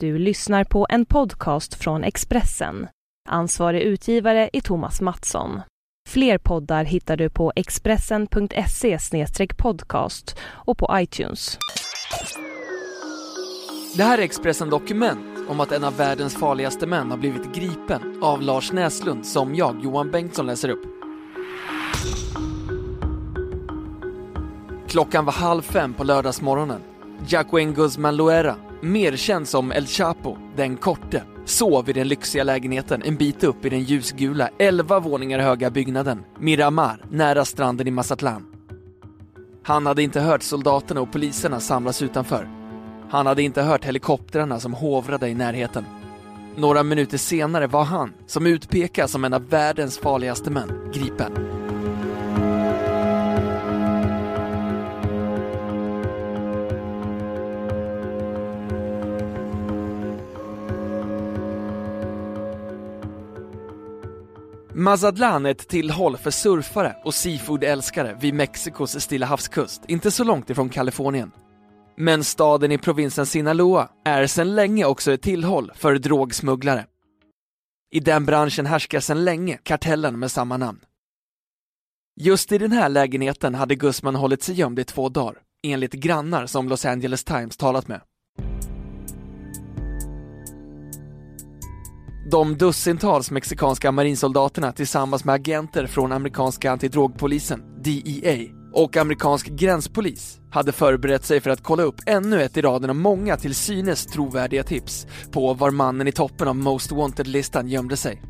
Du lyssnar på en podcast från Expressen. Ansvarig utgivare är Thomas Mattsson. Fler poddar hittar du på expressen.se podcast och på iTunes. Det här är Expressen Dokument om att en av världens farligaste män har blivit gripen av Lars Näslund som jag, Johan Bengtsson, läser upp. Klockan var halv fem på lördagsmorgonen. Jacqueline Guzman Loera mer känd som El Chapo, den korte, sov i den lyxiga lägenheten en bit upp i den ljusgula, 11 våningar höga byggnaden Miramar, nära stranden i Mazatlan. Han hade inte hört soldaterna och poliserna samlas utanför. Han hade inte hört helikoptrarna som hovrade i närheten. Några minuter senare var han, som utpekas som en av världens farligaste män, gripen. Mazatlan är ett tillhåll för surfare och seafoodälskare vid Mexikos Stilla havskust, inte så långt ifrån Kalifornien. Men staden i provinsen Sinaloa är sedan länge också ett tillhåll för drogsmugglare. I den branschen härskar sedan länge kartellen med samma namn. Just i den här lägenheten hade Guzman hållit sig gömd i två dagar, enligt grannar som Los Angeles Times talat med. De dussintals mexikanska marinsoldaterna tillsammans med agenter från amerikanska antidrogpolisen, DEA, och amerikansk gränspolis hade förberett sig för att kolla upp ännu ett i raden av många till synes trovärdiga tips på var mannen i toppen av Most Wanted-listan gömde sig.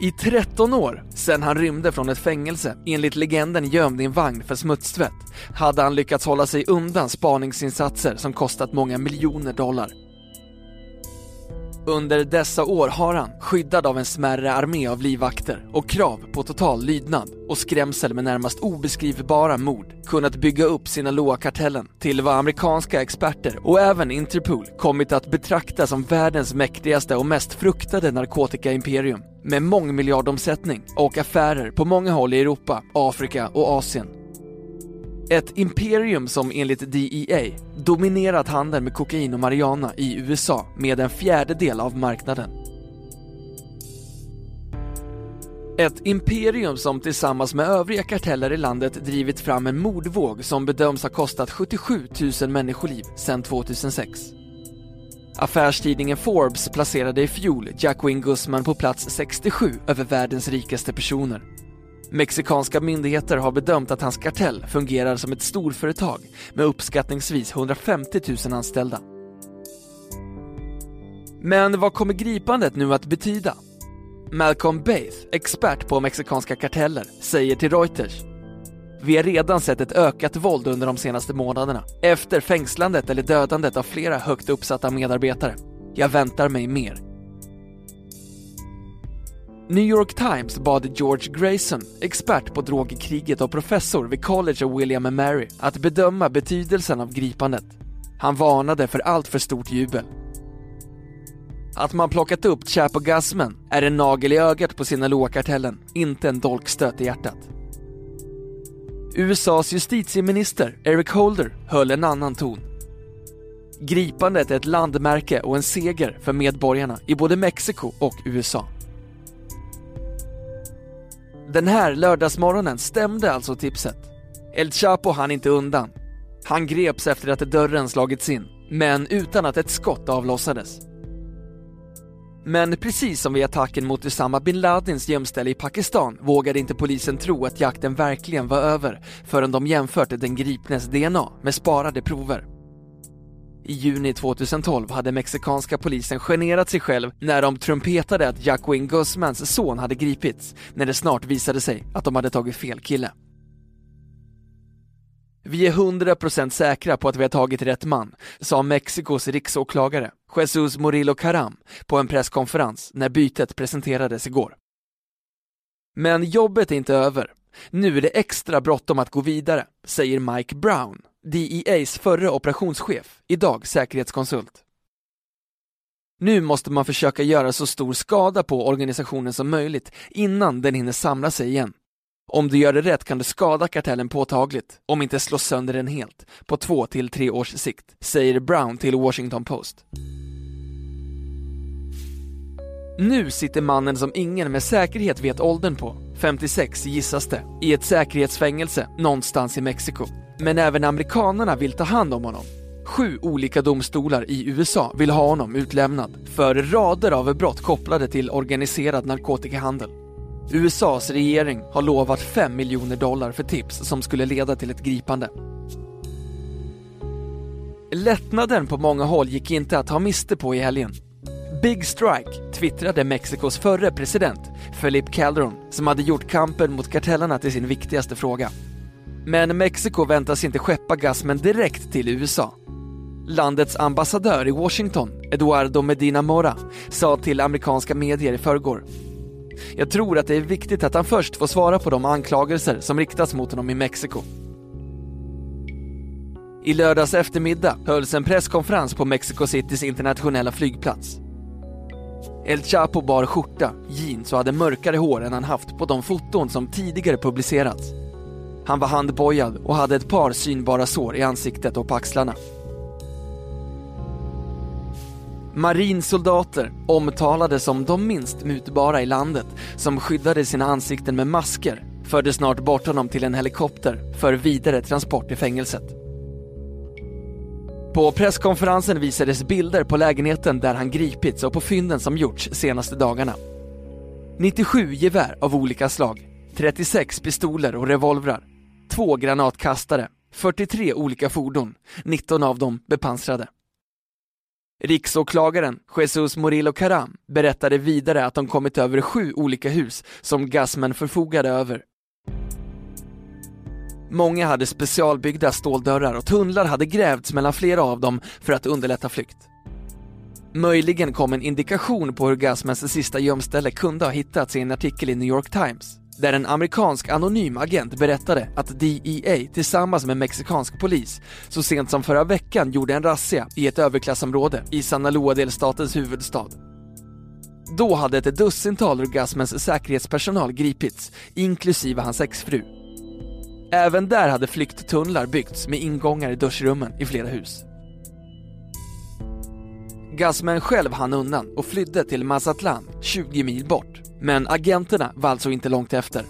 I 13 år, sedan han rymde från ett fängelse, enligt legenden gömd i en vagn för smutstvätt, hade han lyckats hålla sig undan spaningsinsatser som kostat många miljoner dollar. Under dessa år har han, skyddad av en smärre armé av livvakter och krav på total lydnad och skrämsel med närmast obeskrivbara mord, kunnat bygga upp Sinaloa-kartellen till vad amerikanska experter och även Interpol kommit att betrakta som världens mäktigaste och mest fruktade narkotikaimperium med mångmiljardomsättning och affärer på många håll i Europa, Afrika och Asien. Ett imperium som enligt DEA dominerat handeln med kokain och marijuana i USA med en fjärdedel av marknaden. Ett imperium som tillsammans med övriga karteller i landet drivit fram en mordvåg som bedöms ha kostat 77 000 människoliv sedan 2006. Affärstidningen Forbes placerade i fjol Jacqueline Guzman på plats 67 över världens rikaste personer. Mexikanska myndigheter har bedömt att hans kartell fungerar som ett storföretag med uppskattningsvis 150 000 anställda. Men vad kommer gripandet nu att betyda? Malcolm Baith, expert på mexikanska karteller, säger till Reuters vi har redan sett ett ökat våld under de senaste månaderna efter fängslandet eller dödandet av flera högt uppsatta medarbetare. Jag väntar mig mer. New York Times bad George Grayson, expert på drogkriget och professor vid College of William and Mary, att bedöma betydelsen av gripandet. Han varnade för allt för stort jubel. Att man plockat upp Chapo Guzman är en nagel i ögat på Sinaloa-kartellen, inte en dolkstöt i hjärtat. USAs justitieminister Eric Holder höll en annan ton. Gripandet är ett landmärke och en seger för medborgarna i både Mexiko och USA. Den här lördagsmorgonen stämde alltså tipset. El Chapo hann inte undan. Han greps efter att dörren slagits in, men utan att ett skott avlossades. Men precis som vid attacken mot Usama bin Ladins gömställe i Pakistan vågade inte polisen tro att jakten verkligen var över förrän de jämfört den gripnes DNA med sparade prover. I juni 2012 hade mexikanska polisen generat sig själv när de trumpetade att Jacqueline Guzmans son hade gripits, när det snart visade sig att de hade tagit fel kille. Vi är 100% säkra på att vi har tagit rätt man, sa Mexikos riksåklagare Jesus Murillo Caram på en presskonferens när bytet presenterades igår. Men jobbet är inte över. Nu är det extra bråttom att gå vidare, säger Mike Brown, DEAs förre operationschef, idag säkerhetskonsult. Nu måste man försöka göra så stor skada på organisationen som möjligt innan den hinner samla sig igen. Om du gör det rätt kan du skada kartellen påtagligt, om inte slå sönder den helt, på två till tre års sikt, säger Brown till Washington Post. Nu sitter mannen som ingen med säkerhet vet åldern på, 56 gissas det, i ett säkerhetsfängelse någonstans i Mexiko. Men även amerikanerna vill ta hand om honom. Sju olika domstolar i USA vill ha honom utlämnad för rader av brott kopplade till organiserad narkotikahandel. USAs regering har lovat 5 miljoner dollar för tips som skulle leda till ett gripande. Lättnaden på många håll gick inte att ta miste på i helgen. Big Strike twittrade Mexikos förre president Felipe Calderon som hade gjort kampen mot kartellerna till sin viktigaste fråga. Men Mexiko väntas inte skeppa gasmen direkt till USA. Landets ambassadör i Washington, Eduardo Medina Mora, sa till amerikanska medier i förrgår. Jag tror att det är viktigt att han först får svara på de anklagelser som riktas mot honom i Mexiko. I lördags eftermiddag hölls en presskonferens på Mexico Citys internationella flygplats. El Chapo bar skjorta, jeans och hade mörkare hår än han haft på de foton som tidigare publicerats. Han var handbojad och hade ett par synbara sår i ansiktet och på axlarna. Marinsoldater, omtalade som de minst mutbara i landet, som skyddade sina ansikten med masker, förde snart bort honom till en helikopter för vidare transport till fängelset. På presskonferensen visades bilder på lägenheten där han gripits och på fynden som gjorts senaste dagarna. 97 gevär av olika slag, 36 pistoler och revolvrar, två granatkastare, 43 olika fordon, 19 av dem bepansrade. Riksåklagaren Jesus Morillo Caram berättade vidare att de kommit över sju olika hus som Gassman förfogade över. Många hade specialbyggda ståldörrar och tunnlar hade grävts mellan flera av dem för att underlätta flykt. Möjligen kom en indikation på hur Gassmans sista gömställe kunde ha hittats i en artikel i New York Times där en amerikansk anonym agent berättade att DEA tillsammans med mexikansk polis så sent som förra veckan gjorde en razzia i ett överklassområde i Sinaloa-delstatens huvudstad. Då hade ett dussintal ur Gasmans säkerhetspersonal gripits, inklusive hans exfru. Även där hade flykttunnlar byggts med ingångar i duschrummen i flera hus. Gazmen själv hann undan och flydde till Mazatlan, 20 mil bort. Men agenterna var alltså inte långt efter.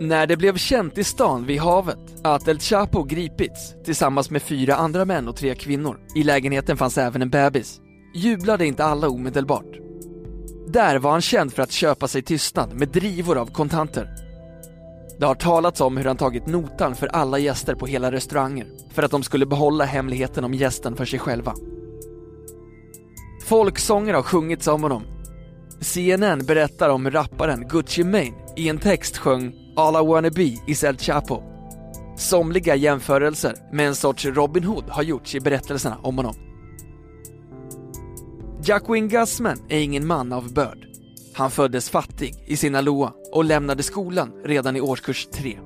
När det blev känt i stan vid havet att El Chapo gripits tillsammans med fyra andra män och tre kvinnor, i lägenheten fanns även en bebis, jublade inte alla omedelbart. Där var han känd för att köpa sig tystnad med drivor av kontanter. Det har talats om hur han tagit notan för alla gäster på hela restauranger för att de skulle behålla hemligheten om gästen för sig själva. Folksånger har sjungits om honom CNN berättar om rapparen Gucci Mane i en text sjöng “All I wanna be is El Chapo”. Somliga jämförelser med en sorts Robin Hood har gjorts i berättelserna om honom. Jacqueline Gassman är ingen man av börd. Han föddes fattig i Sinaloa och lämnade skolan redan i årskurs 3.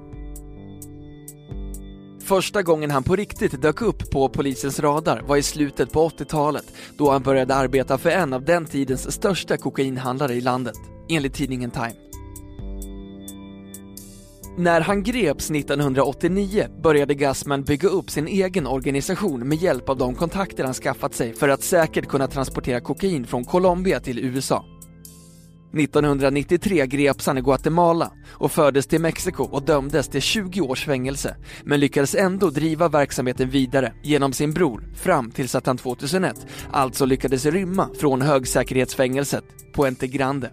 Första gången han på riktigt dök upp på polisens radar var i slutet på 80-talet då han började arbeta för en av den tidens största kokainhandlare i landet, enligt tidningen Time. När han greps 1989 började Gassman bygga upp sin egen organisation med hjälp av de kontakter han skaffat sig för att säkert kunna transportera kokain från Colombia till USA. 1993 greps han i Guatemala och fördes till Mexiko och dömdes till 20 års fängelse men lyckades ändå driva verksamheten vidare genom sin bror fram tills att han 2001 alltså lyckades rymma från högsäkerhetsfängelset Puente Grande.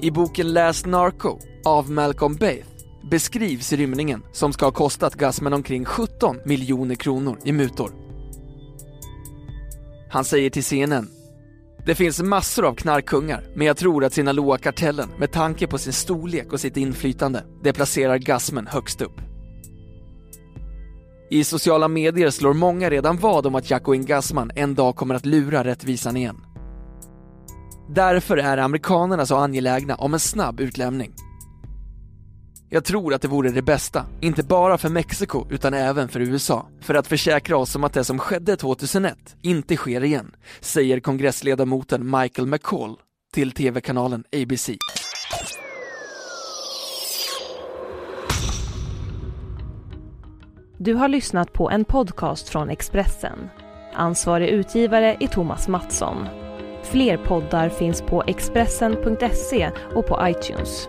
I boken Last Narco av Malcolm Baith beskrivs rymningen som ska ha kostat Gassman omkring 17 miljoner kronor i mutor. Han säger till CNN det finns massor av knarkkungar, men jag tror att Sinaloa-kartellen, med tanke på sin storlek och sitt inflytande, det placerar gasmen högst upp. I sociala medier slår många redan vad om att Jacqueline Gassman en dag kommer att lura rättvisan igen. Därför är amerikanerna så angelägna om en snabb utlämning. Jag tror att det vore det bästa, inte bara för Mexiko utan även för USA, för att försäkra oss om att det som skedde 2001 inte sker igen, säger kongressledamoten Michael McCall till TV-kanalen ABC. Du har lyssnat på en podcast från Expressen. Ansvarig utgivare är Thomas Mattsson. Fler poddar finns på Expressen.se och på iTunes.